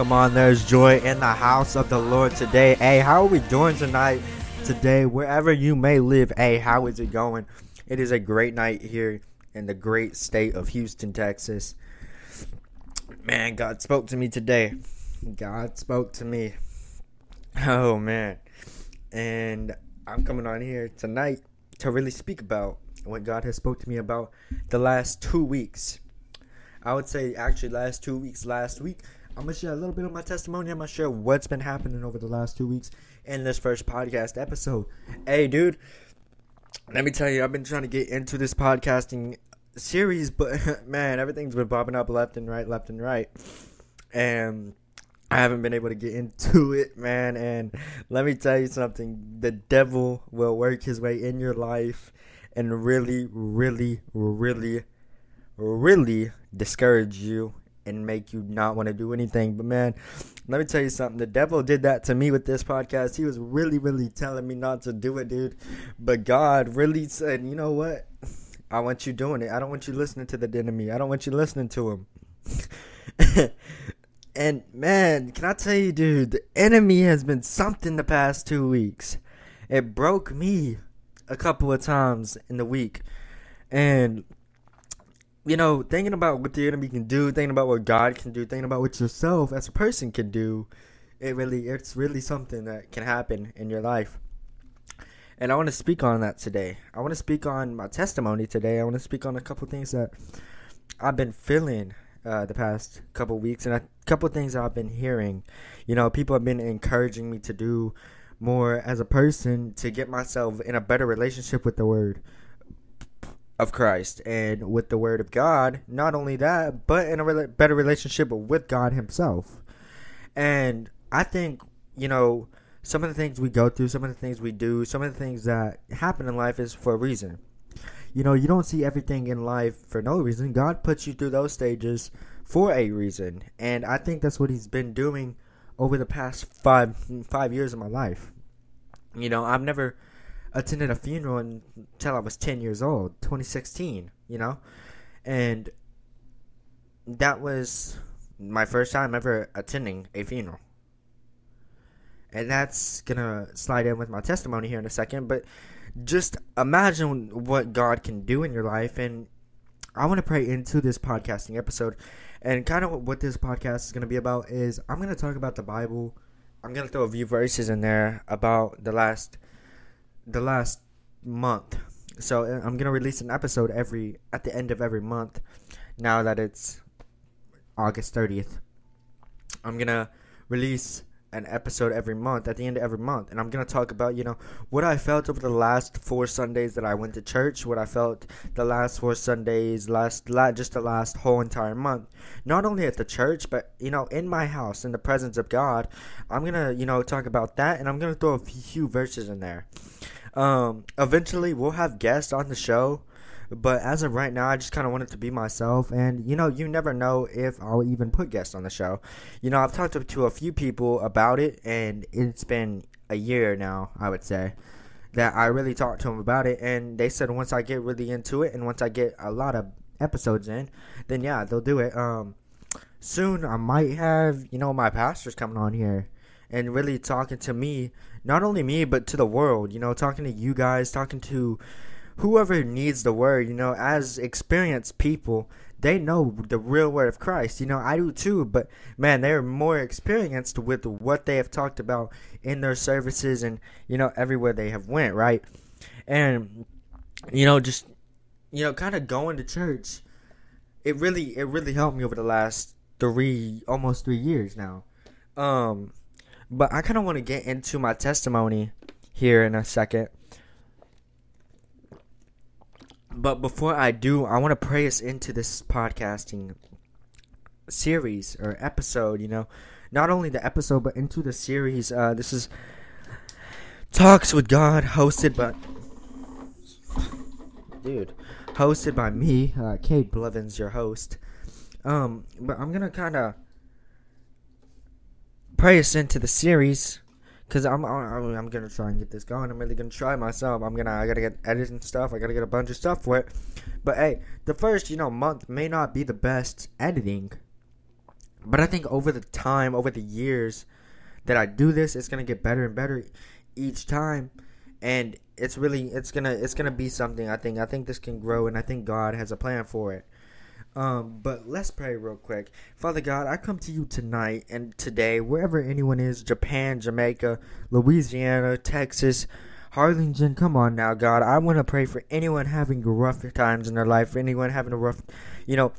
Come on, there's joy in the house of the Lord today. Hey, how are we doing tonight? Today, wherever you may live, hey, how is it going? It is a great night here in the great state of Houston, Texas. Man, God spoke to me today. God spoke to me. Oh, man. And I'm coming on here tonight to really speak about what God has spoke to me about the last two weeks. I would say actually last two weeks. Last week, I'm gonna share a little bit of my testimony. I'm gonna share what's been happening over the last two weeks in this first podcast episode. Hey, dude, let me tell you, I've been trying to get into this podcasting series, but man, everything's been popping up left and right, left and right, and I haven't been able to get into it, man. And let me tell you something: the devil will work his way in your life and really, really, really, really discourage you and make you not want to do anything. But man, let me tell you something. The devil did that to me with this podcast. He was really, really telling me not to do it, dude. But God really said, you know what? I want you doing it. I don't want you listening to the enemy. I don't want you listening to him. and man, can I tell you, dude, the enemy has been something the past two weeks. It broke me a couple of times in the week. And you know, thinking about what the enemy can do, thinking about what God can do, thinking about what yourself as a person can do, it really it's really something that can happen in your life. And I want to speak on that today. I want to speak on my testimony today. I want to speak on a couple things that I've been feeling uh, the past couple weeks and a couple things I've been hearing. You know, people have been encouraging me to do more as a person to get myself in a better relationship with the word of Christ and with the Word of God. Not only that, but in a re- better relationship with God Himself. And I think, you know, some of the things we go through, some of the things we do, some of the things that happen in life is for a reason. You know, you don't see everything in life for no reason. God puts you through those stages for a reason. And I think that's what He's been doing over the past five five years of my life. You know, I've never attended a funeral until I was 10 years old, 2016, you know? And that was my first time ever attending a funeral. And that's going to slide in with my testimony here in a second, but just imagine what God can do in your life and I want to pray into this podcasting episode. And kind of what this podcast is going to be about is I'm going to talk about the Bible. I'm going to throw a few verses in there about the last the last month. So uh, I'm gonna release an episode every at the end of every month. Now that it's August 30th, I'm gonna release an episode every month at the end of every month. And i'm going to talk about you know what i felt over the last four sundays that i went to church what i felt the last four sundays last just the last whole entire month. Not only at the church but you know in my house in the presence of god i'm going to you know talk about that and i'm going to throw a few verses in there. Um, eventually, we'll have guests on the show, but as of right now, I just kind of wanted to be myself. And you know, you never know if I'll even put guests on the show. You know, I've talked to, to a few people about it, and it's been a year now, I would say, that I really talked to them about it, and they said once I get really into it, and once I get a lot of episodes in, then yeah, they'll do it. Um, soon I might have, you know, my pastors coming on here and really talking to me, not only me, but to the world, you know, talking to you guys, talking to whoever needs the word, you know, as experienced people, they know the real word of Christ. You know, I do too, but man, they're more experienced with what they have talked about in their services and, you know, everywhere they have went, right? And you know, just you know, kind of going to church, it really it really helped me over the last 3 almost 3 years now. Um but I kind of want to get into my testimony here in a second. But before I do, I want to pray us into this podcasting series or episode, you know. Not only the episode, but into the series. Uh, this is Talks with God, hosted by. Dude. Hosted by me, uh, Cade Blevins, your host. Um, but I'm gonna kind of pray us into the series because I'm, I'm I'm gonna try and get this going. I'm really gonna try myself. I'm gonna I gotta get editing stuff. I gotta get a bunch of stuff for it. But hey, the first you know month may not be the best editing. But I think over the time, over the years that I do this, it's gonna get better and better each time, and it's really it's gonna it's gonna be something. I think I think this can grow, and I think God has a plan for it. Um, but let's pray real quick. Father God, I come to you tonight and today, wherever anyone is Japan, Jamaica, Louisiana, Texas, Harlingen, come on now, God. I want to pray for anyone having rough times in their life, for anyone having a rough, you know,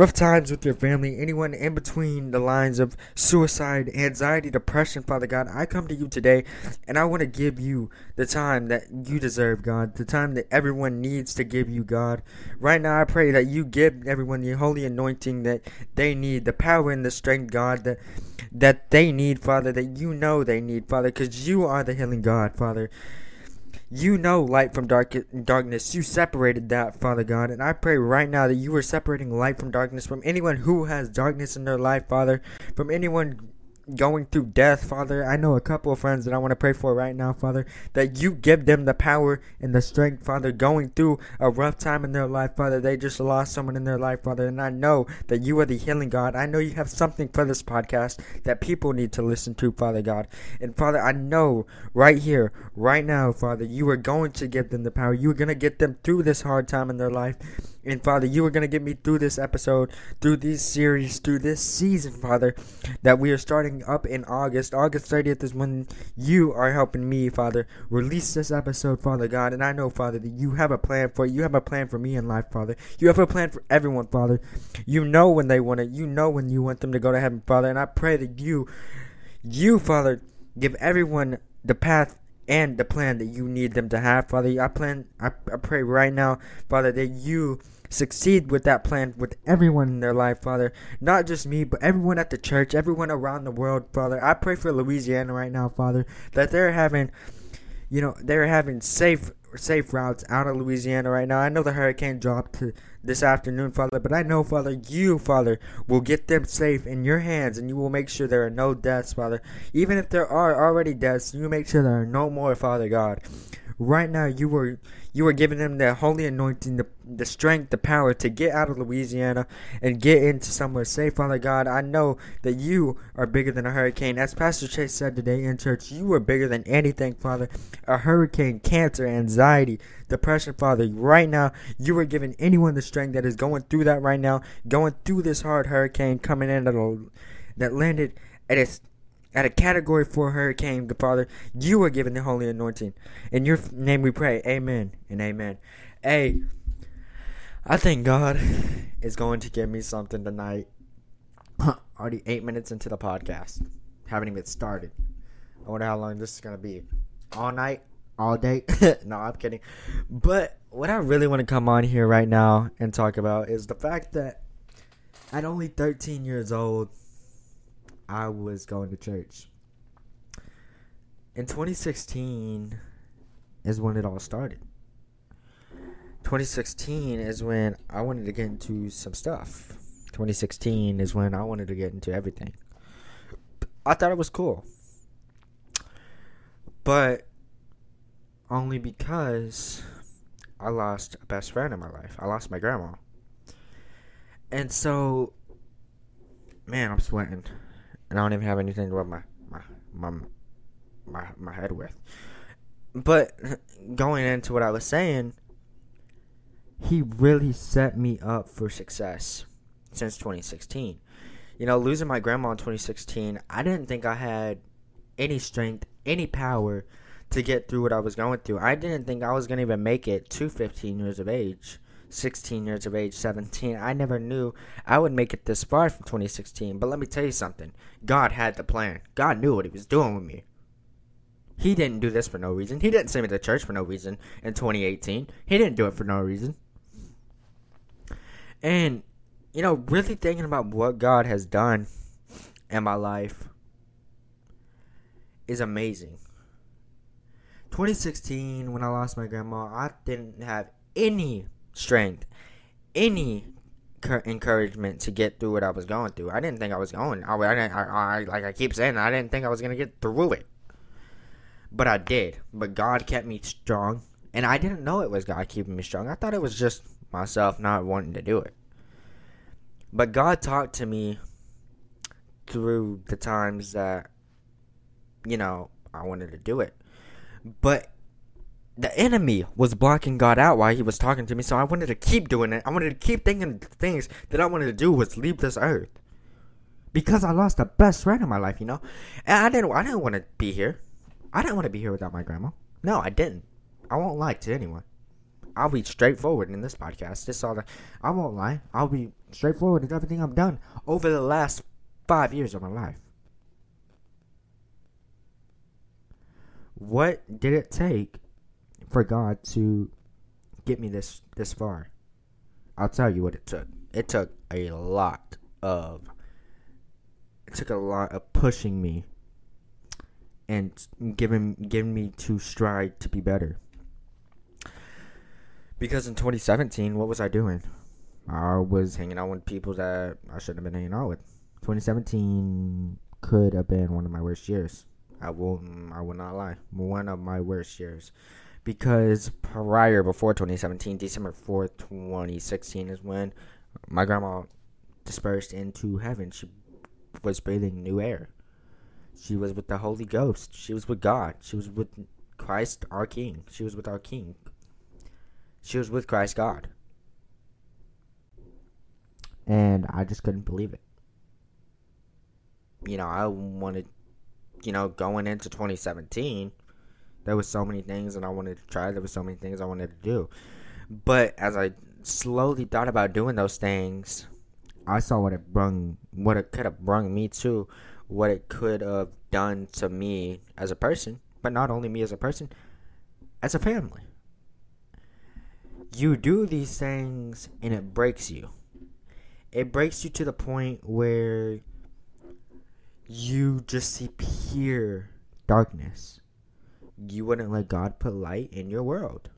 rough times with your family, anyone in between the lines of suicide, anxiety, depression, Father God, I come to you today and I want to give you the time that you deserve, God, the time that everyone needs to give you, God. Right now, I pray that you give everyone the holy anointing that they need, the power and the strength, God, that that they need, Father, that you know they need, Father, because you are the healing God, Father. You know light from dark darkness. You separated that, Father God. And I pray right now that you are separating light from darkness from anyone who has darkness in their life, Father. From anyone going through death, Father. I know a couple of friends that I want to pray for right now, Father, that you give them the power and the strength, Father, going through a rough time in their life, Father. They just lost someone in their life, Father, and I know that you are the healing God. I know you have something for this podcast that people need to listen to, Father God. And Father, I know right here, right now, Father, you are going to give them the power. You are going to get them through this hard time in their life. And Father, you are going to get me through this episode, through this series, through this season, Father, that we are starting up in August. August 30th is when you are helping me, Father, release this episode, Father God. And I know, Father, that you have a plan for you have a plan for me in life, Father. You have a plan for everyone, Father. You know when they want it. You know when you want them to go to heaven, Father. And I pray that you, you, Father, give everyone the path and the plan that you need them to have, Father. I plan, I, I pray right now, Father, that you succeed with that plan with everyone in their life, Father. Not just me, but everyone at the church, everyone around the world, Father. I pray for Louisiana right now, Father, that they're having, you know, they're having safe safe routes out of Louisiana right now. I know the hurricane dropped to this afternoon, Father, but I know, Father, you, Father, will get them safe in your hands and you will make sure there are no deaths, Father. Even if there are already deaths, you make sure there are no more, Father God. Right now, you were you are giving them the holy anointing, the, the strength, the power to get out of Louisiana and get into somewhere safe, Father God. I know that you are bigger than a hurricane. As Pastor Chase said today in church, you are bigger than anything, Father. A hurricane, cancer, anxiety, depression, Father. Right now, you are giving anyone the strength that is going through that right now, going through this hard hurricane coming in that, that landed at its at a category four hurricane, the Father, you are given the holy anointing. In your name we pray. Amen and amen. Hey, I think God is going to give me something tonight. Already eight minutes into the podcast. Haven't even started. I wonder how long this is going to be. All night? All day? no, I'm kidding. But what I really want to come on here right now and talk about is the fact that at only 13 years old, I was going to church. In 2016 is when it all started. 2016 is when I wanted to get into some stuff. 2016 is when I wanted to get into everything. I thought it was cool. But only because I lost a best friend in my life. I lost my grandma. And so, man, I'm sweating and I don't even have anything to rub my my my my, my head with. But going into what I was saying, he really set me up for success since 2016. You know, losing my grandma in 2016, I didn't think I had any strength, any power to get through what I was going through. I didn't think I was going to even make it to 15 years of age. 16 years of age, 17. I never knew I would make it this far from 2016. But let me tell you something God had the plan, God knew what He was doing with me. He didn't do this for no reason. He didn't send me to church for no reason in 2018. He didn't do it for no reason. And, you know, really thinking about what God has done in my life is amazing. 2016, when I lost my grandma, I didn't have any strength, any encouragement to get through what I was going through. I didn't think I was going. I, I, I, I like I keep saying, I didn't think I was gonna get through it, but I did. But God kept me strong, and I didn't know it was God keeping me strong. I thought it was just myself not wanting to do it. But God talked to me through the times that, you know, I wanted to do it. But the enemy was blocking God out while he was talking to me, so I wanted to keep doing it. I wanted to keep thinking things that I wanted to do was leave this earth. Because I lost the best friend in my life, you know? And I didn't I didn't want to be here. I didn't want to be here without my grandma. No, I didn't. I won't lie to anyone. I'll be straightforward in this podcast. This all the, I won't lie. I'll be straightforward in everything I've done over the last five years of my life. What did it take for God to get me this this far? I'll tell you what it took. It took a lot of it took a lot of pushing me and giving giving me to strive to be better. Because in 2017, what was I doing? I was hanging out with people that I shouldn't have been hanging out with. 2017 could have been one of my worst years. I will mm, I will not lie. One of my worst years. Because prior before 2017, December 4th, 2016 is when my grandma dispersed into heaven. She was breathing new air. She was with the Holy Ghost. She was with God. She was with Christ our King. She was with our King. She was with Christ God. And I just couldn't believe it. You know, I wanted, you know, going into 2017, there was so many things that I wanted to try. There was so many things I wanted to do. But as I slowly thought about doing those things, I saw what it brung, what it could have brung me to, what it could have done to me as a person, but not only me as a person, as a family. You do these things and it breaks you. It breaks you to the point where you just see pure darkness. You wouldn't let God put light in your world.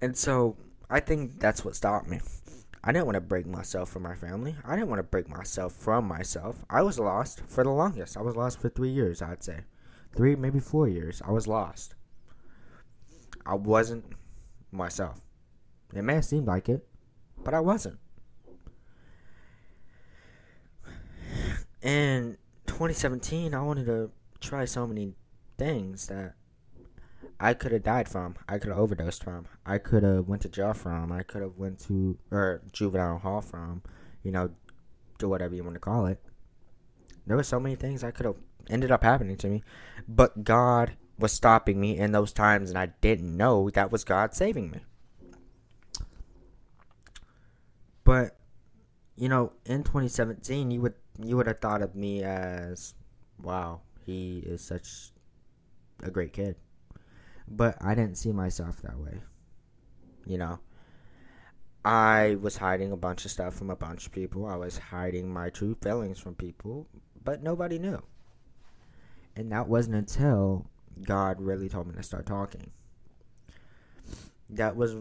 And so I think that's what stopped me. I didn't want to break myself from my family. I didn't want to break myself from myself. I was lost for the longest. I was lost for three years, I'd say. Three, maybe four years. I was lost. I wasn't myself. It may have seemed like it, but I wasn't. In 2017, I wanted to try so many things that I could have died from. I could have overdosed from. I could have went to jail from. I could have went to or juvenile hall from. You know, do whatever you want to call it. There were so many things I could have ended up happening to me, but God was stopping me in those times, and I didn't know that was God saving me. But you know, in 2017, you would you would have thought of me as, wow, he is such a great kid. But I didn't see myself that way. You know, I was hiding a bunch of stuff from a bunch of people. I was hiding my true feelings from people, but nobody knew. And that wasn't until God really told me to start talking. That was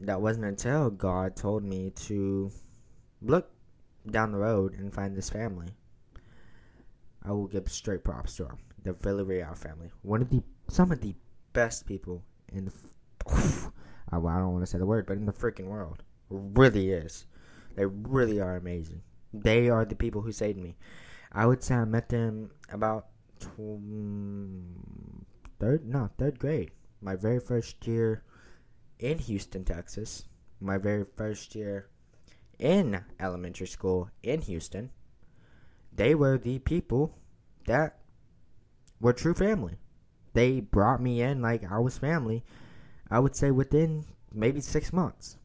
that wasn't until God told me to look down the road and find this family. I will give straight props to them. The Villarreal family, one of the some of the best people in the. I don't want to say the word, but in the freaking world, really is. They really are amazing. They are the people who saved me. I would say I met them about third no third grade my very first year in houston texas my very first year in elementary school in houston they were the people that were true family they brought me in like i was family i would say within maybe six months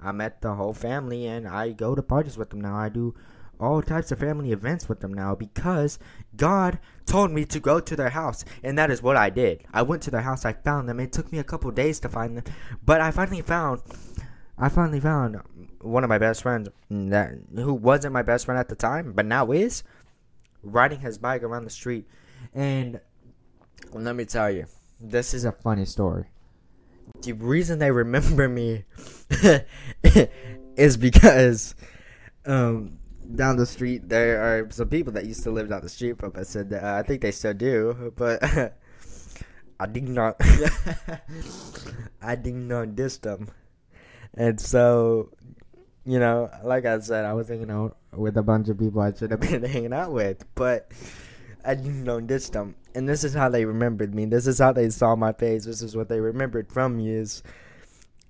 i met the whole family and i go to parties with them now i do all types of family events with them now because God told me to go to their house, and that is what I did. I went to their house, I found them. It took me a couple days to find them, but I finally found, I finally found one of my best friends that who wasn't my best friend at the time, but now is riding his bike around the street, and let me tell you, this is a funny story. The reason they remember me is because um, down the street there are some people that used to live down the street from us, and uh, I think they still do. But I did not, I did not diss them, and so you know, like I said, I was hanging out with a bunch of people I should have been hanging out with, but I didn't know ditch them. And this is how they remembered me. This is how they saw my face. This is what they remembered from me is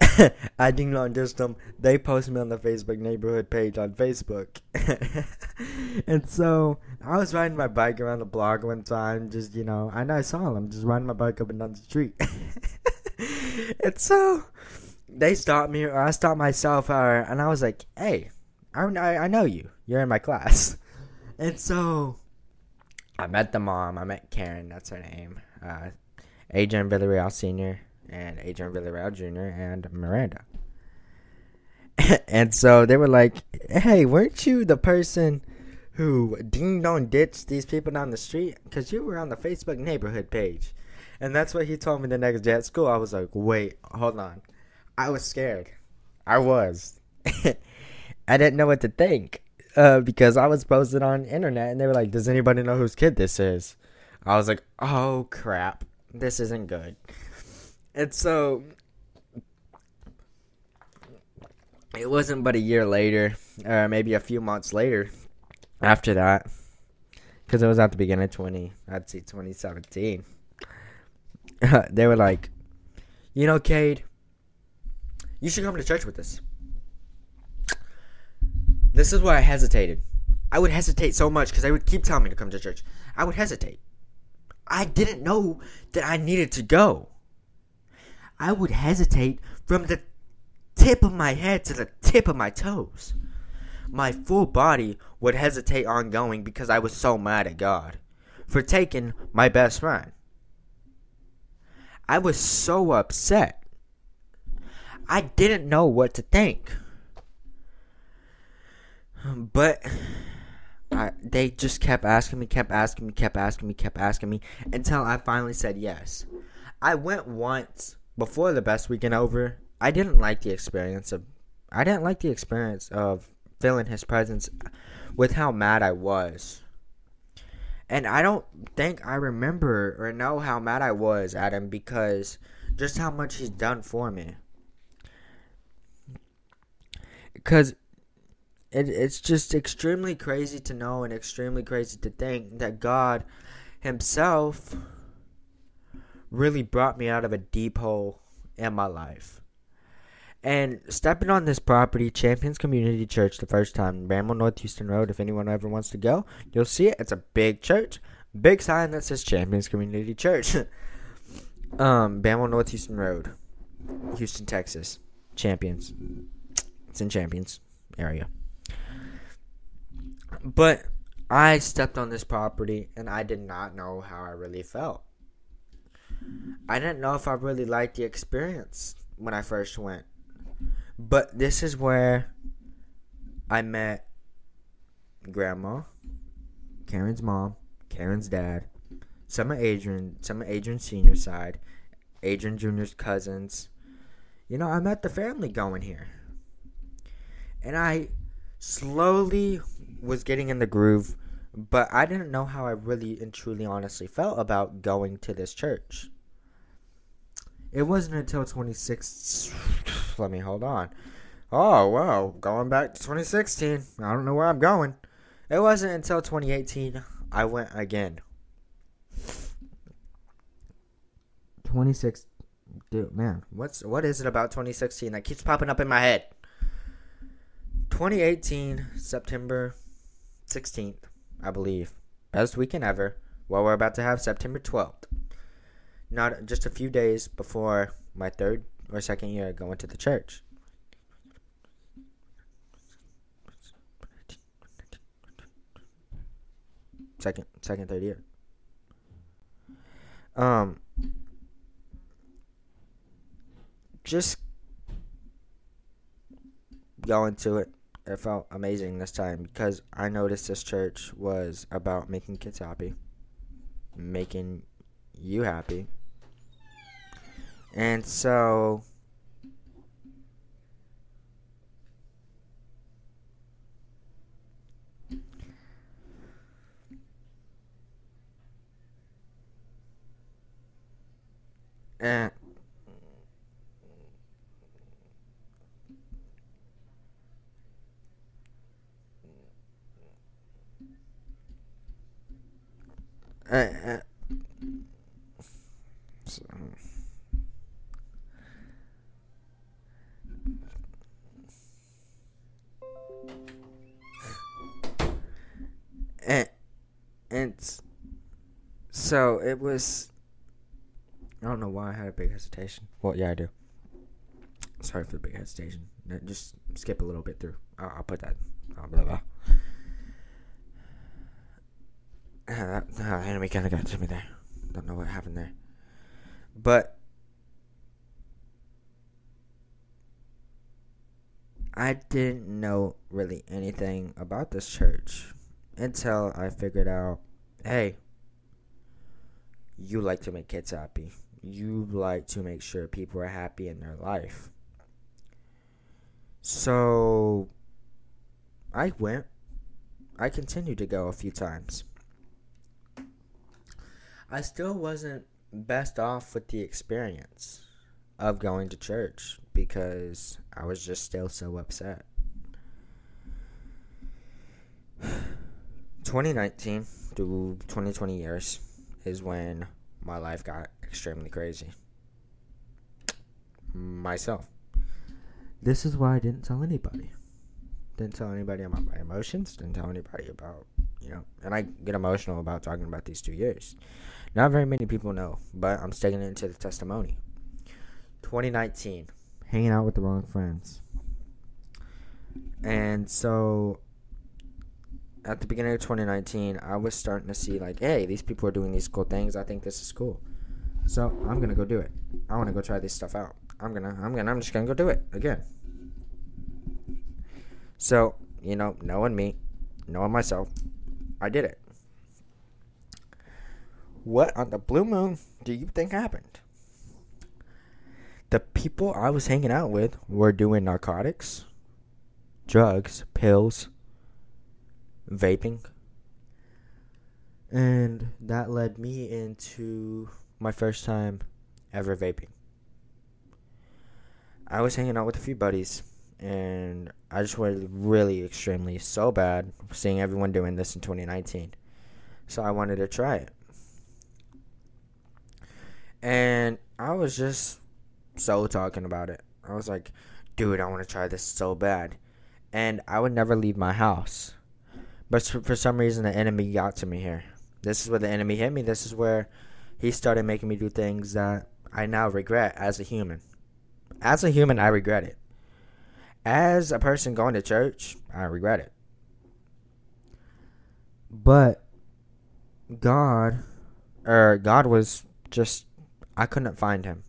I didn't know ditch them. They posted me on the Facebook neighborhood page on Facebook. and so I was riding my bike around the block one time, just you know, and I saw them just riding my bike up and down the street. and so they stopped me, or I stopped myself, or, and I was like, "Hey, I, I know you. You're in my class." And so I met the mom. I met Karen. That's her name. Uh, Adrian Villarreal Senior and Adrian Villarreal Jr. and Miranda. and so they were like, "Hey, weren't you the person who ding dong ditched these people down the street? Because you were on the Facebook neighborhood page." And that's what he told me the next day at school. I was like, "Wait, hold on." I was scared. I was. I didn't know what to think uh, because I was posted on internet and they were like, "Does anybody know whose kid this is?" I was like, "Oh crap, this isn't good." And so it wasn't but a year later, or maybe a few months later, after that, because it was at the beginning of twenty, I'd say twenty seventeen. they were like, "You know, Cade, you should come to church with us. This is why I hesitated. I would hesitate so much because they would keep telling me to come to church. I would hesitate. I didn't know that I needed to go. I would hesitate from the tip of my head to the tip of my toes. My full body would hesitate on going because I was so mad at God for taking my best friend. I was so upset. I didn't know what to think. But I, they just kept asking me, kept asking me, kept asking me, kept asking me until I finally said yes. I went once before the best weekend over. I didn't like the experience of I didn't like the experience of feeling his presence with how mad I was. And I don't think I remember or know how mad I was at him because just how much he's done for me because it, it's just extremely crazy to know and extremely crazy to think that God Himself really brought me out of a deep hole in my life. And stepping on this property, Champions Community Church, the first time, Bammel North Houston Road. If anyone ever wants to go, you'll see it. It's a big church, big sign that says Champions Community Church. um, Bammel North Houston Road, Houston, Texas. Champions. It's in Champions area. But I stepped on this property and I did not know how I really felt. I didn't know if I really liked the experience when I first went. But this is where I met grandma, Karen's mom, Karen's dad, some of Adrian, some of Adrian's senior side, Adrian Jr.'s cousins. You know, I met the family going here and I slowly was getting in the groove, but I didn't know how I really and truly honestly felt about going to this church. It wasn't until 26 let me hold on. Oh, wow, going back to 2016. I don't know where I'm going. It wasn't until 2018 I went again. 26 dude, man, what's what is it about 2016 that keeps popping up in my head? 2018, September 16th, I believe. Best weekend ever. Well, we're about to have September 12th. Not just a few days before my third or second year going to the church. Second, second, third year. Um, just going to it it felt amazing this time because I noticed this church was about making kids happy, making you happy. And so and so, and so it was. I don't know why I had a big hesitation. Well, yeah, I do. Sorry for the big hesitation. Just skip a little bit through. I'll, I'll put that. Oh, blah blah. Uh, uh, enemy kind of got to me there. Don't know what happened there, but I didn't know really anything about this church until I figured out, hey, you like to make kids happy. You like to make sure people are happy in their life. So I went. I continued to go a few times. I still wasn't best off with the experience of going to church because I was just still so upset. 2019 to 2020 years is when my life got extremely crazy. Myself. This is why I didn't tell anybody. Didn't tell anybody about my emotions. Didn't tell anybody about, you know, and I get emotional about talking about these two years. Not very many people know, but I'm sticking it into the testimony. 2019, hanging out with the wrong friends. And so at the beginning of 2019, I was starting to see like, hey, these people are doing these cool things. I think this is cool. So I'm gonna go do it. I want to go try this stuff out. I'm gonna, I'm gonna, I'm just gonna go do it again. So you know, knowing me, knowing myself, I did it. What on the blue moon do you think happened? The people I was hanging out with were doing narcotics, drugs, pills, vaping. And that led me into my first time ever vaping. I was hanging out with a few buddies, and I just was really extremely so bad seeing everyone doing this in 2019. So I wanted to try it. And I was just so talking about it. I was like, dude, I want to try this so bad. And I would never leave my house. But for some reason, the enemy got to me here. This is where the enemy hit me. This is where he started making me do things that I now regret as a human. As a human, I regret it. As a person going to church, I regret it. But God, or God was just, I couldn't find him.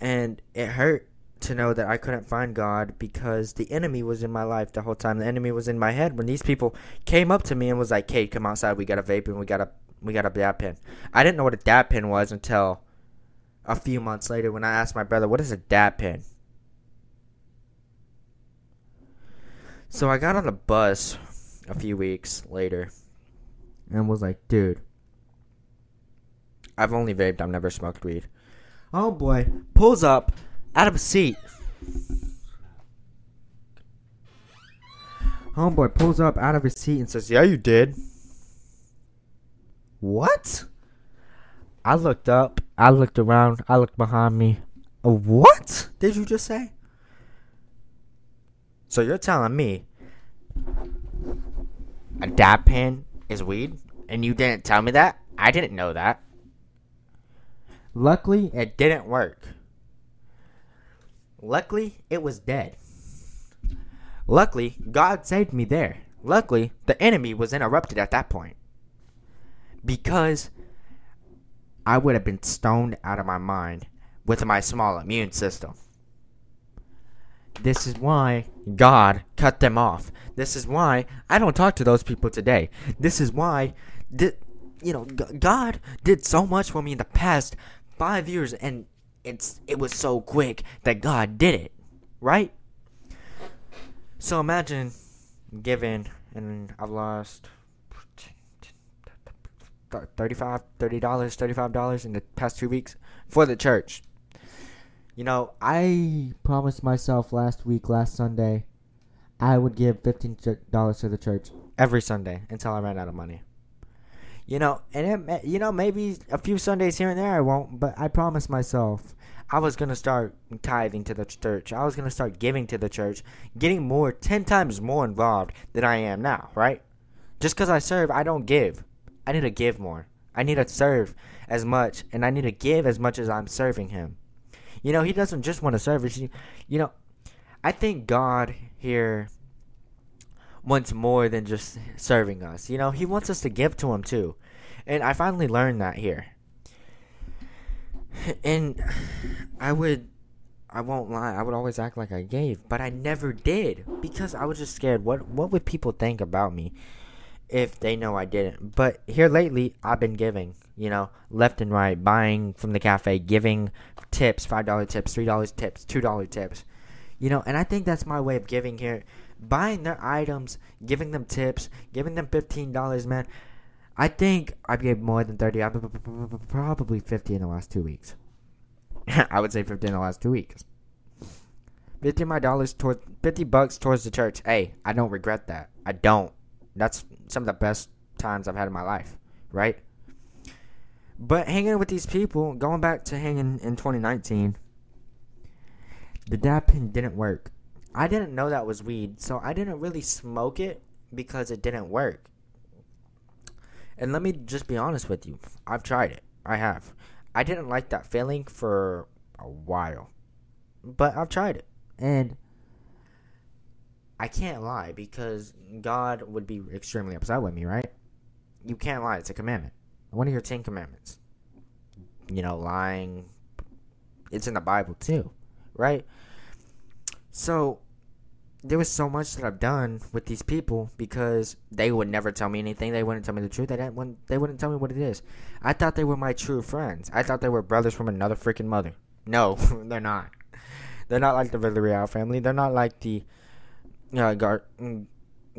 And it hurt to know that I couldn't find God because the enemy was in my life the whole time. The enemy was in my head when these people came up to me and was like, "Cade, come outside. We got a vape and we got a we got a dab pen." I didn't know what a dab pen was until a few months later when I asked my brother, "What is a dab pen?" So I got on the bus a few weeks later and was like, "Dude, I've only vaped. I've never smoked weed." Oh boy, pulls up out of a seat. Oh, Homeboy pulls up out of his seat and says, Yeah, you did. What? I looked up, I looked around, I looked behind me. What did you just say? So you're telling me a dab pen is weed? And you didn't tell me that? I didn't know that. Luckily, it didn't work. Luckily, it was dead. Luckily, God saved me there. Luckily, the enemy was interrupted at that point. Because I would have been stoned out of my mind with my small immune system. This is why God cut them off. This is why I don't talk to those people today. This is why, you know, God did so much for me in the past five years, and it's it was so quick that God did it, right? So imagine given, and I've lost 35 $30, $35 in the past two weeks for the church. You know, I promised myself last week, last Sunday, I would give $15 to the church every Sunday until I ran out of money. You know, and it, you know maybe a few Sundays here and there I won't, but I promised myself I was gonna start tithing to the church. I was gonna start giving to the church, getting more, ten times more involved than I am now. Right? Just because I serve, I don't give. I need to give more. I need to serve as much, and I need to give as much as I'm serving Him. You know, He doesn't just want to serve us. You know, I think God here wants more than just serving us. You know, He wants us to give to Him too. And I finally learned that here. And I would, I won't lie, I would always act like I gave, but I never did because I was just scared. What what would people think about me if they know I didn't? But here lately, I've been giving, you know, left and right, buying from the cafe, giving tips, five dollar tips, three dollars tips, two dollar tips, you know, and I think that's my way of giving here buying their items, giving them tips, giving them fifteen dollars, man. I think I gave more than thirty. Probably fifty in the last two weeks. I would say fifty in the last two weeks. 50 my dollars towards fifty bucks towards the church. Hey, I don't regret that. I don't. That's some of the best times I've had in my life, right? But hanging with these people, going back to hanging in 2019, the dab pen didn't work. I didn't know that was weed, so I didn't really smoke it because it didn't work. And let me just be honest with you. I've tried it. I have. I didn't like that feeling for a while. But I've tried it. And I can't lie because God would be extremely upset with me, right? You can't lie. It's a commandment. One of your Ten Commandments. You know, lying. It's in the Bible too, right? So there was so much that I've done with these people because they would never tell me anything. They wouldn't tell me the truth. They didn't. They wouldn't tell me what it is. I thought they were my true friends. I thought they were brothers from another freaking mother. No, they're not. They're not like the Villarreal family. They're not like the uh, Gar- mm,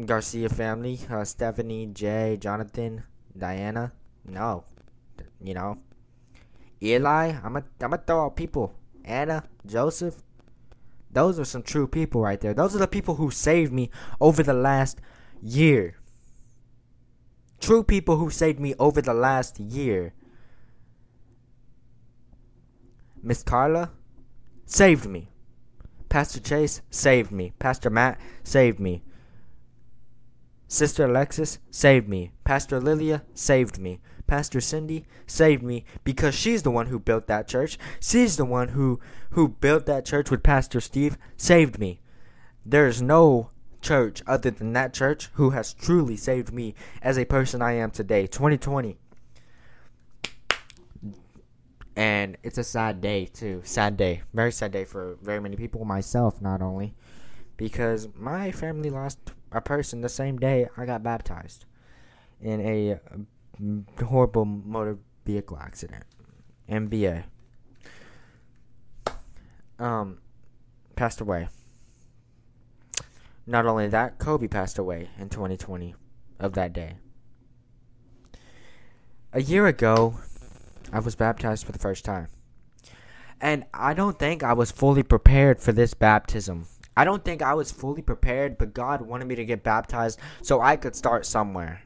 Garcia family. Uh, Stephanie, Jay, Jonathan, Diana. No, you know. Eli. I'm a. I'm gonna throw out people. Anna, Joseph. Those are some true people right there. Those are the people who saved me over the last year. True people who saved me over the last year. Miss Carla saved me. Pastor Chase saved me. Pastor Matt saved me. Sister Alexis saved me. Pastor Lilia saved me. Pastor Cindy saved me because she's the one who built that church. She's the one who who built that church with Pastor Steve saved me. There's no church other than that church who has truly saved me as a person I am today, 2020. And it's a sad day too. Sad day. Very sad day for very many people, myself not only. Because my family lost a person the same day I got baptized in a horrible motor vehicle accident. MVA. Um, passed away. Not only that, Kobe passed away in 2020 of that day. A year ago, I was baptized for the first time. And I don't think I was fully prepared for this baptism. I don't think I was fully prepared, but God wanted me to get baptized so I could start somewhere.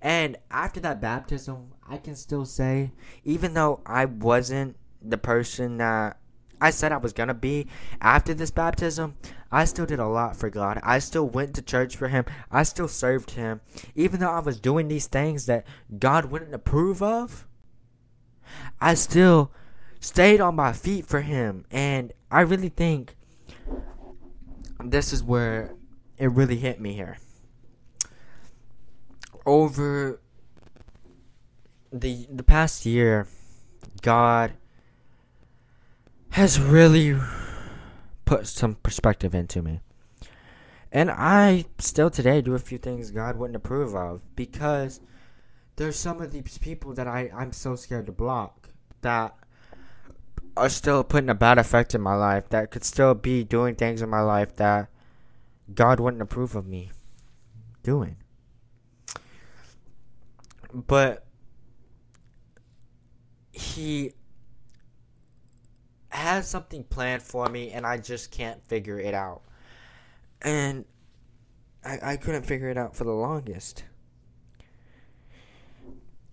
And after that baptism, I can still say, even though I wasn't the person that I said I was gonna be after this baptism, I still did a lot for God. I still went to church for Him. I still served Him. Even though I was doing these things that God wouldn't approve of, I still stayed on my feet for Him. And I really think this is where it really hit me here over the the past year, God has really put some perspective into me. And I still today do a few things God wouldn't approve of because there's some of these people that I, I'm so scared to block that are still putting a bad effect in my life, that could still be doing things in my life that God wouldn't approve of me doing but he has something planned for me and I just can't figure it out. And I, I couldn't figure it out for the longest.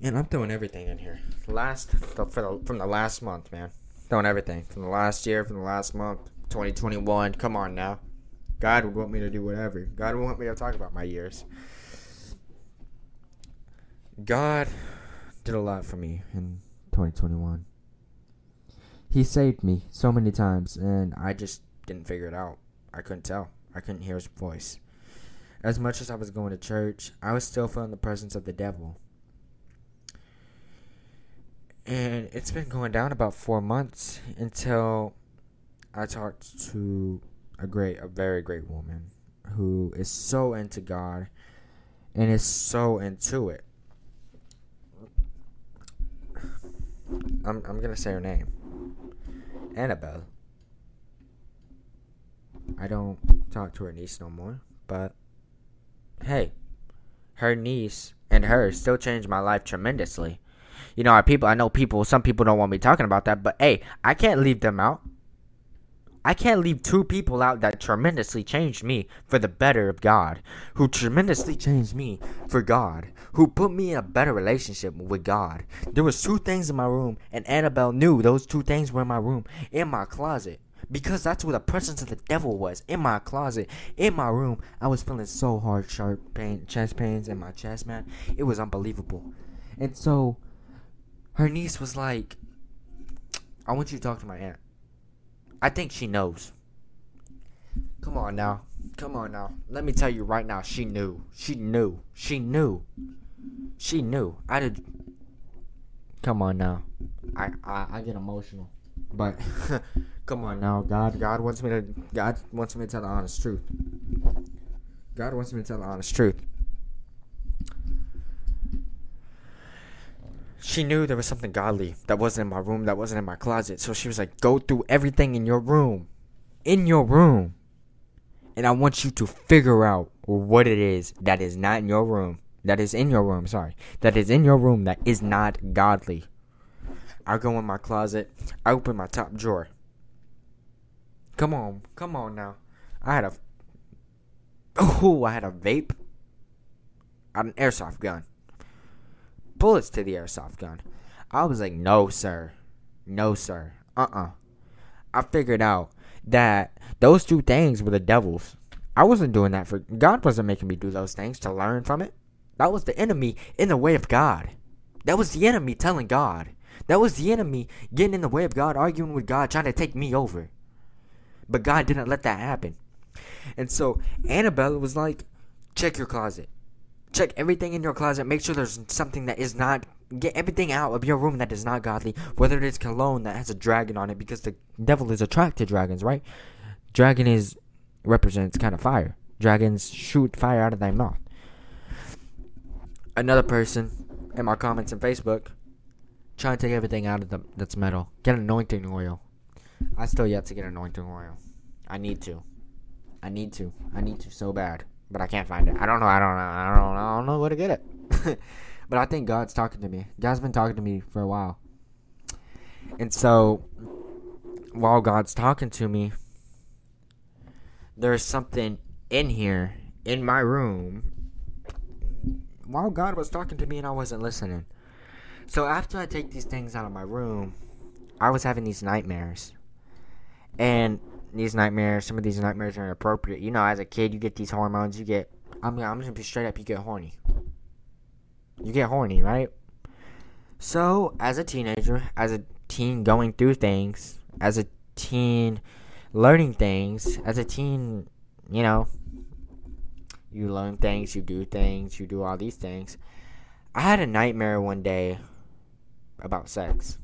And I'm throwing everything in here. Last the, the, from the last month, man. Throwing everything from the last year, from the last month, 2021. Come on now. God would want me to do whatever. God would want me to talk about my years. God did a lot for me in 2021. He saved me so many times, and I just didn't figure it out. I couldn't tell. I couldn't hear his voice. As much as I was going to church, I was still feeling the presence of the devil. And it's been going down about four months until I talked to a great, a very great woman who is so into God and is so into it. I'm I'm gonna say her name. Annabelle. I don't talk to her niece no more, but hey, her niece and her still changed my life tremendously. You know, people I know people some people don't want me talking about that, but hey, I can't leave them out. I can't leave two people out that tremendously changed me for the better of God, who tremendously changed me for God, who put me in a better relationship with God. There was two things in my room, and Annabelle knew those two things were in my room, in my closet. Because that's where the presence of the devil was, in my closet, in my room. I was feeling so hard, sharp pain, chest pains in my chest, man. It was unbelievable. And so, her niece was like, I want you to talk to my aunt. I think she knows. Come on now. Come on now. Let me tell you right now, she knew. She knew. She knew. She knew. I did. Come on now. I I, I get emotional. But come on now. God God wants me to God wants me to tell the honest truth. God wants me to tell the honest truth. She knew there was something godly that wasn't in my room, that wasn't in my closet. So she was like, go through everything in your room. In your room. And I want you to figure out what it is that is not in your room. That is in your room, sorry. That is in your room that is not godly. I go in my closet. I open my top drawer. Come on. Come on now. I had a. Oh, I had a vape. I had an airsoft gun bullets to the airsoft gun. I was like, no, sir. No, sir. Uh uh-uh. uh I figured out that those two things were the devil's. I wasn't doing that for God, wasn't making me do those things to learn from it. That was the enemy in the way of God. That was the enemy telling God. That was the enemy getting in the way of God, arguing with God, trying to take me over. But God didn't let that happen. And so Annabelle was like, check your closet. Check everything in your closet. Make sure there's something that is not. Get everything out of your room that is not godly. Whether it is cologne that has a dragon on it, because the devil is attracted to dragons, right? Dragon is represents kind of fire. Dragons shoot fire out of their mouth. Another person in my comments on Facebook trying to take everything out of them that's metal. Get anointing oil. I still yet to get anointing oil. I need to. I need to. I need to so bad but I can't find it. I don't know. I don't know. I don't know. I don't know where to get it. but I think God's talking to me. God's been talking to me for a while. And so, while God's talking to me, there's something in here, in my room, while God was talking to me and I wasn't listening. So, after I take these things out of my room, I was having these nightmares. And these nightmares, some of these nightmares are inappropriate. You know, as a kid, you get these hormones. You get, I'm, I'm just gonna be straight up. You get horny. You get horny, right? So, as a teenager, as a teen going through things, as a teen learning things, as a teen, you know, you learn things, you do things, you do all these things. I had a nightmare one day about sex.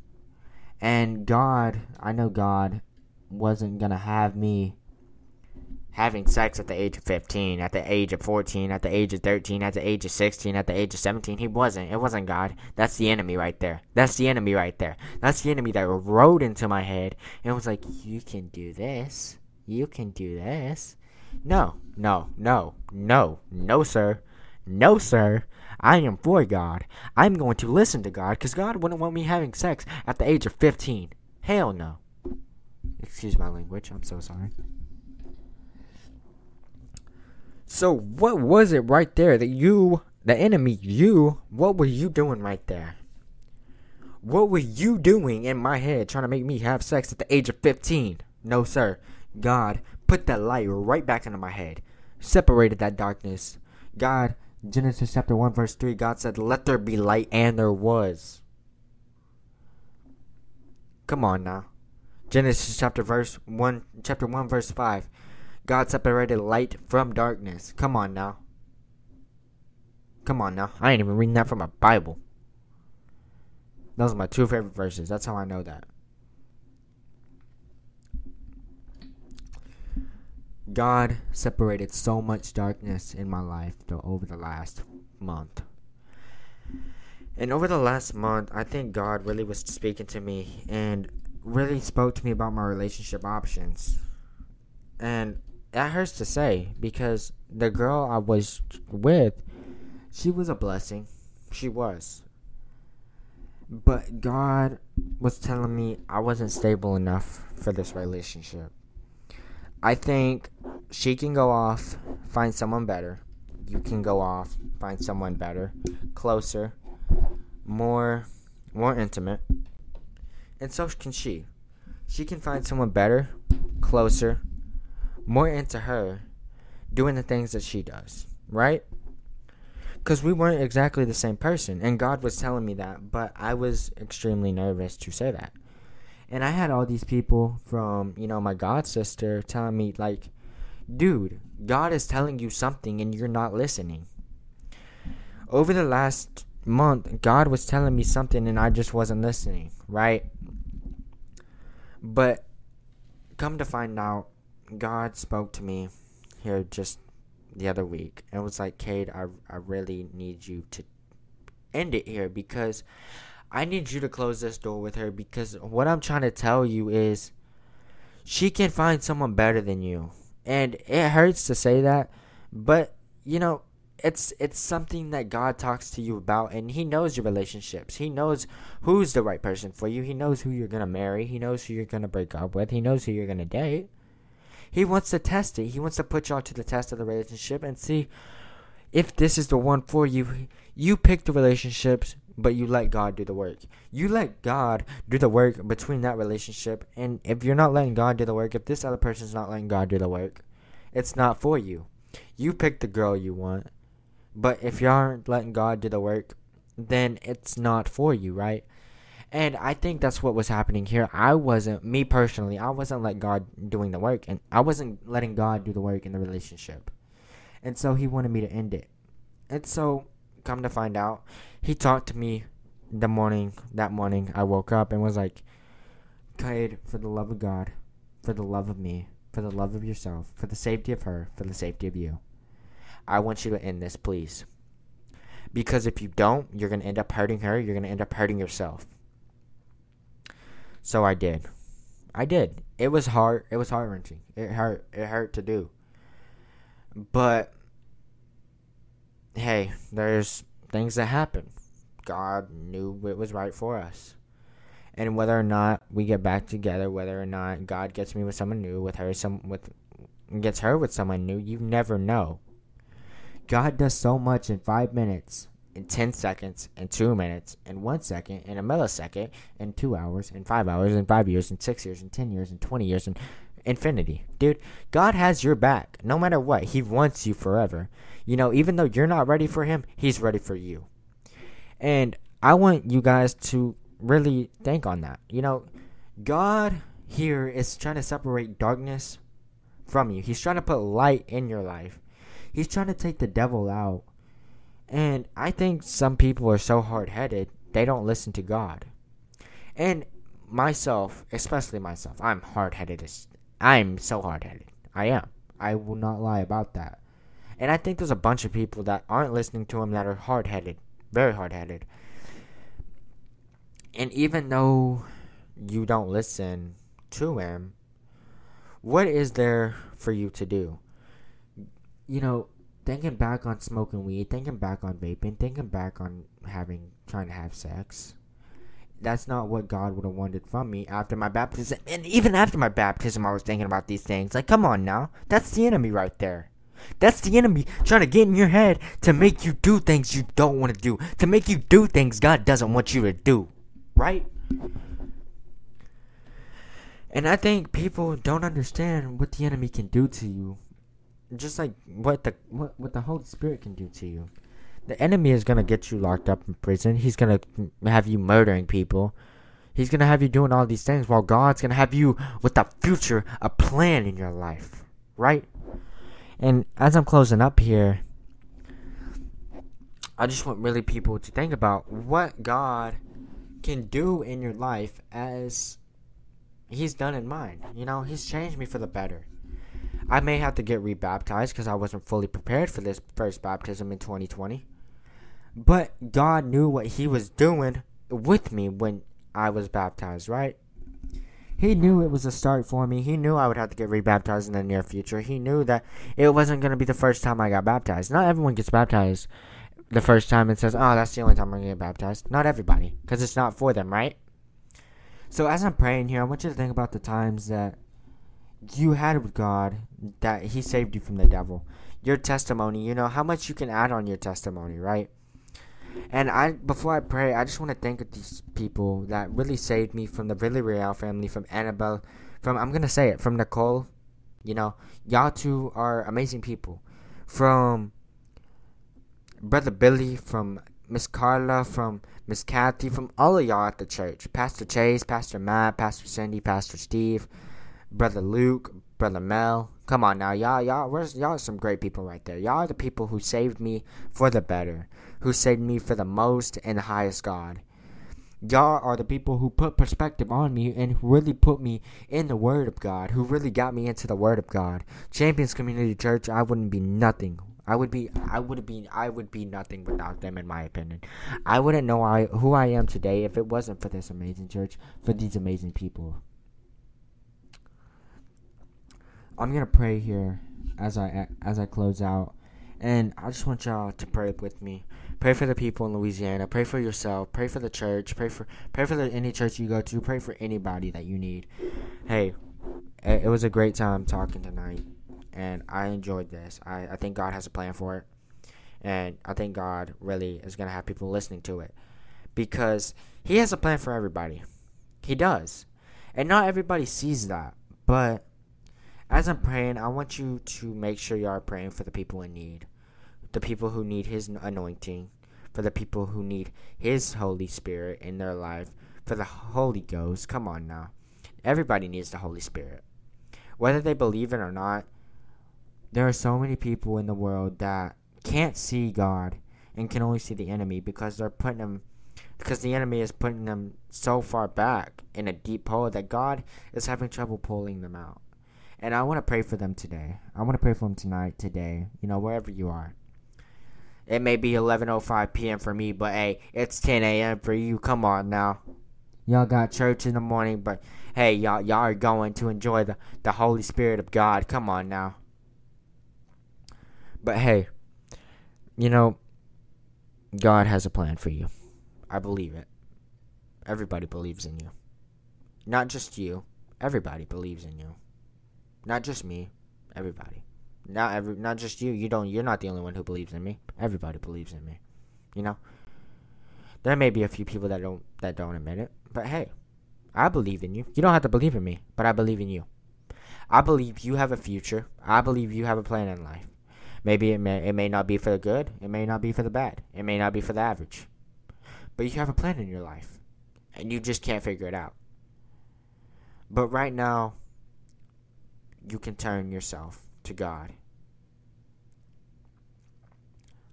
And God, I know God wasn't gonna have me having sex at the age of 15, at the age of 14, at the age of 13, at the age of 16, at the age of 17. He wasn't. It wasn't God. That's the enemy right there. That's the enemy right there. That's the enemy that rode into my head and was like, You can do this. You can do this. No, no, no, no, no, sir. No, sir. I am for God. I'm going to listen to God because God wouldn't want me having sex at the age of 15. Hell no. Excuse my language. I'm so sorry. So, what was it right there that you the enemy, you, what were you doing right there? What were you doing in my head trying to make me have sex at the age of 15? No, sir. God put that light right back into my head, separated that darkness. God, Genesis chapter 1, verse 3, God said, Let there be light, and there was. Come on now. Genesis chapter verse 1 chapter 1 verse 5. God separated light from darkness. Come on now. Come on now. I ain't even reading that from a Bible. Those are my two favorite verses. That's how I know that. God separated so much darkness in my life though, over the last month. And over the last month, I think God really was speaking to me and really spoke to me about my relationship options. And that hurts to say because the girl I was with, she was a blessing. She was. But God was telling me I wasn't stable enough for this relationship. I think she can go off, find someone better. You can go off, find someone better, closer, more more intimate. And so can she. She can find someone better, closer, more into her, doing the things that she does, right? Because we weren't exactly the same person, and God was telling me that, but I was extremely nervous to say that. And I had all these people from, you know, my god sister telling me, like, dude, God is telling you something and you're not listening. Over the last month, God was telling me something and I just wasn't listening, right? But come to find out, God spoke to me here just the other week and was like, Cade, I, I really need you to end it here because I need you to close this door with her because what I'm trying to tell you is she can find someone better than you. And it hurts to say that, but you know, it's it's something that God talks to you about and he knows your relationships. He knows who's the right person for you. He knows who you're going to marry. He knows who you're going to break up with. He knows who you're going to date. He wants to test it. He wants to put y'all to the test of the relationship and see if this is the one for you. You pick the relationships, but you let God do the work. You let God do the work between that relationship. And if you're not letting God do the work, if this other person's not letting God do the work, it's not for you. You pick the girl you want. But if you aren't letting God do the work, then it's not for you, right? And I think that's what was happening here. I wasn't, me personally, I wasn't letting God doing the work, and I wasn't letting God do the work in the relationship. And so he wanted me to end it. And so come to find out, he talked to me the morning, that morning, I woke up and was like, Cade, for the love of God, for the love of me, for the love of yourself, for the safety of her, for the safety of you, I want you to end this, please. Because if you don't, you're going to end up hurting her, you're going to end up hurting yourself. So I did. I did. It was hard. It was heart wrenching. It hurt. It hurt to do. But hey, there's things that happen. God knew it was right for us. And whether or not we get back together, whether or not God gets me with someone new, with her some with gets her with someone new, you never know. God does so much in 5 minutes, in 10 seconds, in 2 minutes, in 1 second, in a millisecond, in 2 hours, in 5 hours, in 5 years, in 6 years, in 10 years, in 20 years, in infinity. Dude, God has your back. No matter what, He wants you forever. You know, even though you're not ready for Him, He's ready for you. And I want you guys to really think on that. You know, God here is trying to separate darkness from you, He's trying to put light in your life. He's trying to take the devil out. And I think some people are so hard headed, they don't listen to God. And myself, especially myself, I'm hard headed I'm so hard headed. I am. I will not lie about that. And I think there's a bunch of people that aren't listening to him that are hard headed. Very hard headed. And even though you don't listen to him, what is there for you to do? You know, thinking back on smoking weed, thinking back on vaping, thinking back on having trying to have sex that's not what God would have wanted from me after my baptism. And even after my baptism, I was thinking about these things. Like, come on now. That's the enemy right there. That's the enemy trying to get in your head to make you do things you don't want to do, to make you do things God doesn't want you to do, right? And I think people don't understand what the enemy can do to you. Just like what the what, what the Holy Spirit can do to you. The enemy is gonna get you locked up in prison. He's gonna have you murdering people. He's gonna have you doing all these things while God's gonna have you with a future, a plan in your life. Right? And as I'm closing up here, I just want really people to think about what God can do in your life as He's done in mine. You know, He's changed me for the better. I may have to get rebaptized because I wasn't fully prepared for this first baptism in 2020. But God knew what He was doing with me when I was baptized, right? He knew it was a start for me. He knew I would have to get rebaptized in the near future. He knew that it wasn't going to be the first time I got baptized. Not everyone gets baptized the first time and says, oh, that's the only time I'm going to get baptized. Not everybody, because it's not for them, right? So as I'm praying here, I want you to think about the times that you had with God, that He saved you from the devil. Your testimony, you know, how much you can add on your testimony, right? And I, before I pray, I just want to thank these people that really saved me from the Really Real family, from Annabelle, from I'm gonna say it, from Nicole. You know, y'all two are amazing people. From Brother Billy, from Miss Carla, from Miss Kathy, from all of y'all at the church. Pastor Chase, Pastor Matt, Pastor Cindy, Pastor Steve, Brother Luke, Brother Mel. Come on now, y'all, y'all, where's y'all are some great people right there. Y'all are the people who saved me for the better who saved me for the most and the highest God. Y'all are the people who put perspective on me and who really put me in the Word of God, who really got me into the Word of God. Champions Community Church, I wouldn't be nothing. I would be, I would be, I would be nothing without them, in my opinion. I wouldn't know I, who I am today if it wasn't for this amazing church, for these amazing people. I'm gonna pray here as I as I close out, and I just want y'all to pray with me. Pray for the people in Louisiana. Pray for yourself. Pray for the church. Pray for pray for the, any church you go to. Pray for anybody that you need. Hey, it, was a great time talking tonight, and I enjoyed this. I, I think God has a plan for it, and I think God really is gonna have people listening to it because He has a plan for everybody. He does, and not everybody sees that. But as I'm praying, I want you to make sure you are praying for the people in need the people who need His anointing, for the people who need His Holy Spirit in their life, for the Holy Ghost. Come on now. Everybody needs the Holy Spirit. Whether they believe it or not, there are so many people in the world that can't see God and can only see the enemy because they're putting them because the enemy is putting them so far back in a deep hole that God is having trouble pulling them out. And I want to pray for them today. I want to pray for them tonight, today, you know, wherever you are. It may be 11:05 p.m. for me, but hey, it's 10 a.m. for you. Come on now. Y'all got church in the morning, but hey, y'all y'all are going to enjoy the the Holy Spirit of God. Come on now. But hey, you know, God has a plan for you. I believe it. Everybody believes in you. Not just you. Everybody believes in you. Not just me. Everybody. Not every, not just you. You don't. You're not the only one who believes in me. Everybody believes in me. You know. There may be a few people that don't that don't admit it, but hey, I believe in you. You don't have to believe in me, but I believe in you. I believe you have a future. I believe you have a plan in life. Maybe it may it may not be for the good. It may not be for the bad. It may not be for the average. But you have a plan in your life, and you just can't figure it out. But right now, you can turn yourself to God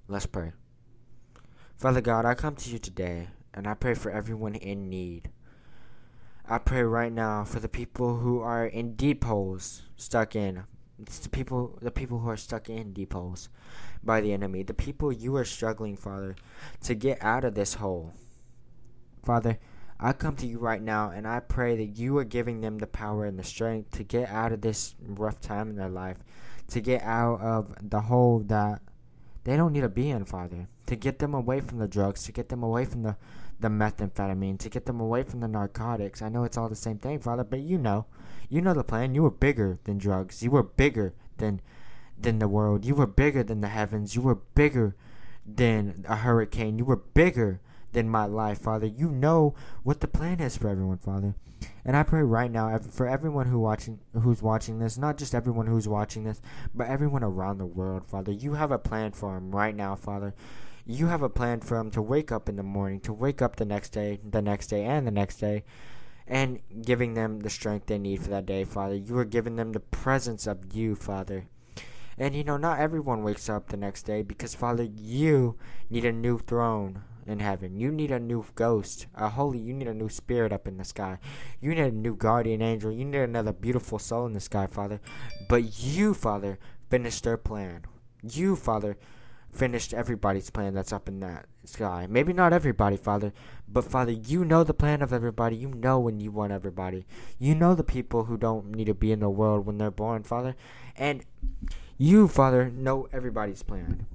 Let's pray. Father God, I come to you today and I pray for everyone in need. I pray right now for the people who are in deep holes, stuck in. It's the people the people who are stuck in deep holes by the enemy. The people you are struggling, Father, to get out of this hole. Father, I come to you right now and I pray that you are giving them the power and the strength to get out of this rough time in their life, to get out of the hole that they don't need to be in, Father. To get them away from the drugs, to get them away from the, the methamphetamine, to get them away from the narcotics. I know it's all the same thing, Father, but you know. You know the plan. You were bigger than drugs. You were bigger than than the world. You were bigger than the heavens. You were bigger than a hurricane. You were bigger than my life, Father. You know what the plan is for everyone, Father. And I pray right now for everyone who watching who's watching this, not just everyone who's watching this, but everyone around the world, Father. You have a plan for them right now, Father. You have a plan for them to wake up in the morning, to wake up the next day, the next day, and the next day, and giving them the strength they need for that day, Father. You are giving them the presence of you, Father. And you know, not everyone wakes up the next day because, Father, you need a new throne in heaven. You need a new ghost, a holy. You need a new spirit up in the sky. You need a new guardian angel. You need another beautiful soul in the sky, Father. But you, Father, finished their plan. You, Father, finished everybody's plan that's up in that sky. Maybe not everybody, Father, but Father, you know the plan of everybody. You know when you want everybody. You know the people who don't need to be in the world when they're born, Father. And you, Father, know everybody's plan.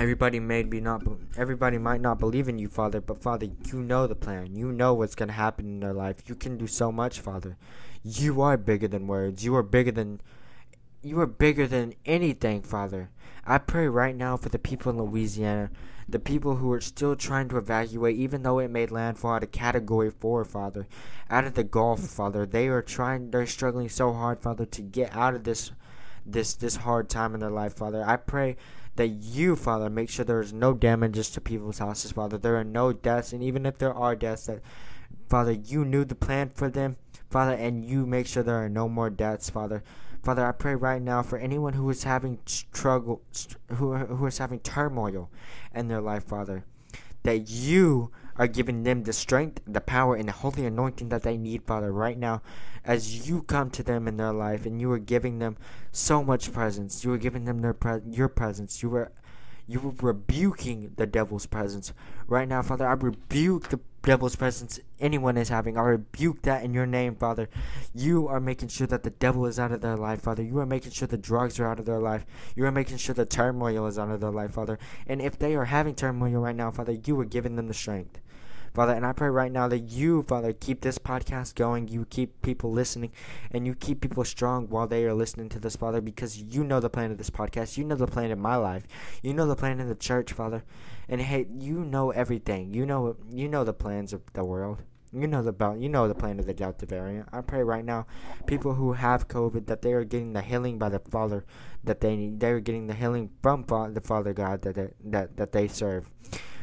Everybody may be not everybody might not believe in you, Father, but Father, you know the plan. You know what's going to happen in their life. You can do so much, Father. You are bigger than words. You are bigger than you are bigger than anything, Father. I pray right now for the people in Louisiana, the people who are still trying to evacuate, even though it made landfall at a Category 4, Father, out of the Gulf, Father. They are trying, they're struggling so hard, Father, to get out of this, this, this hard time in their life, Father. I pray that you, Father, make sure there is no damages to people's houses, Father. There are no deaths, and even if there are deaths, that, Father, you knew the plan for them, Father, and you make sure there are no more deaths, Father. Father, I pray right now for anyone who is having struggle, who who is having turmoil in their life, Father, that you are giving them the strength, the power, and the holy anointing that they need, Father, right now, as you come to them in their life, and you are giving them so much presence. You are giving them their pre- your presence. You are you are rebuking the devil's presence right now, Father. I rebuke the devil's presence anyone is having. I rebuke that in your name, Father. You are making sure that the devil is out of their life, Father. You are making sure the drugs are out of their life. You are making sure the turmoil is out of their life, Father. And if they are having turmoil right now, Father, you are giving them the strength. Father, and I pray right now that you, Father, keep this podcast going. You keep people listening, and you keep people strong while they are listening to this, Father, because you know the plan of this podcast. You know the plan of my life. You know the plan of the church, Father. And hey, you know everything. You know you know the plans of the world. You know the you know the plan of the Delta variant. I pray right now, people who have COVID, that they are getting the healing by the Father that they need. They are getting the healing from the Father God that they, that that they serve.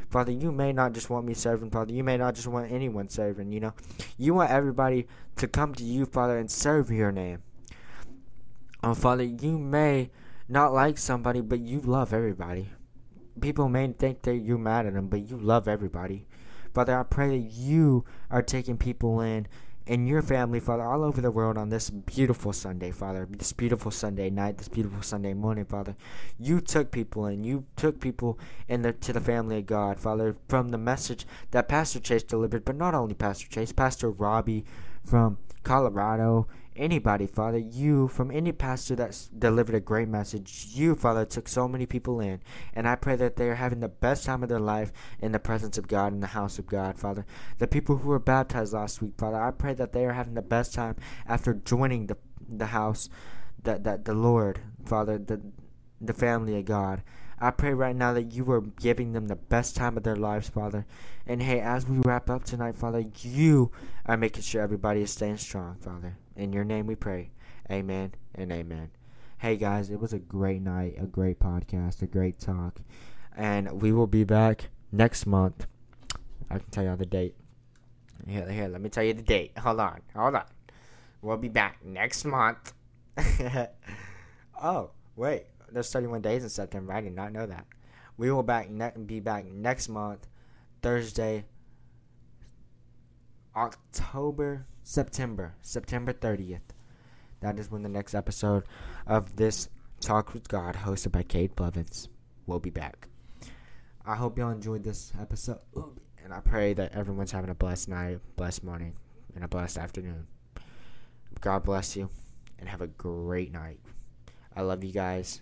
Father, you may not just want me serving, Father. You may not just want anyone serving, you know. You want everybody to come to you, Father, and serve your name. Oh, Father, you may not like somebody, but you love everybody people may think that you're mad at them, but you love everybody. Father, I pray that you are taking people in and your family, Father, all over the world on this beautiful Sunday, Father, this beautiful Sunday night, this beautiful Sunday morning, Father. You took people and you took people in the, to the family of God, Father, from the message that Pastor Chase delivered, but not only Pastor Chase, Pastor Robbie from Colorado anybody, Father. You, from any pastor that's delivered a great message, you, Father, took so many people in. And I pray that they are having the best time of their life in the presence of God, in the house of God, Father. The people who were baptized last week, Father, I pray that they are having the best time after joining the, the house, that, that the Lord, Father, the, the family of God. I pray right now that you are giving them the best time of their lives, Father. And hey, as we wrap up tonight, Father, you are making sure everybody is staying strong, Father. In your name we pray. Amen and amen. Hey guys, it was a great night, a great podcast, a great talk. And we will be back next month. I can tell you the date. Here, here, let me tell you the date. Hold on, hold on. We'll be back next month. oh, wait there's 31 days in September. I did not know that. We will back ne- be back next month, Thursday, October, September, September 30th. That is when the next episode of this Talk with God, hosted by Cade Blevins, will be back. I hope y'all enjoyed this episode, and I pray that everyone's having a blessed night, blessed morning, and a blessed afternoon. God bless you, and have a great night. I love you guys